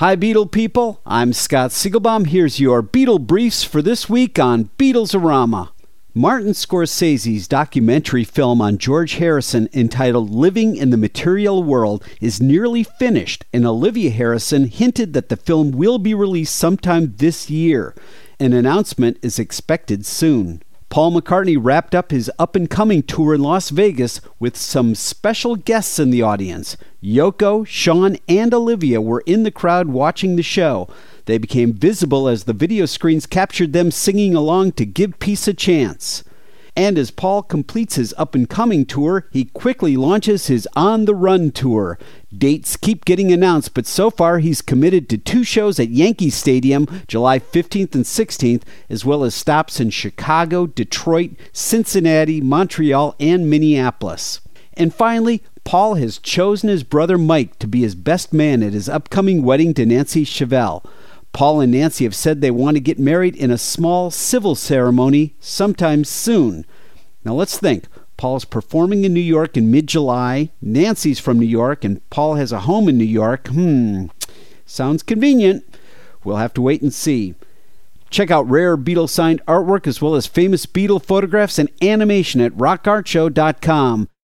Hi, Beetle people. I'm Scott Siegelbaum. Here's your Beetle briefs for this week on Beatlesorama. Martin Scorsese's documentary film on George Harrison entitled Living in the Material World is nearly finished, and Olivia Harrison hinted that the film will be released sometime this year. An announcement is expected soon. Paul McCartney wrapped up his up and coming tour in Las Vegas with some special guests in the audience. Yoko, Sean, and Olivia were in the crowd watching the show. They became visible as the video screens captured them singing along to give peace a chance. And as Paul completes his up and coming tour, he quickly launches his On the Run tour. Dates keep getting announced, but so far he's committed to two shows at Yankee Stadium, July 15th and 16th, as well as stops in Chicago, Detroit, Cincinnati, Montreal, and Minneapolis. And finally, Paul has chosen his brother Mike to be his best man at his upcoming wedding to Nancy Shevell. Paul and Nancy have said they want to get married in a small civil ceremony sometime soon. Now let's think. Paul's performing in New York in mid July. Nancy's from New York, and Paul has a home in New York. Hmm, sounds convenient. We'll have to wait and see. Check out rare Beatle signed artwork as well as famous Beatle photographs and animation at rockartshow.com.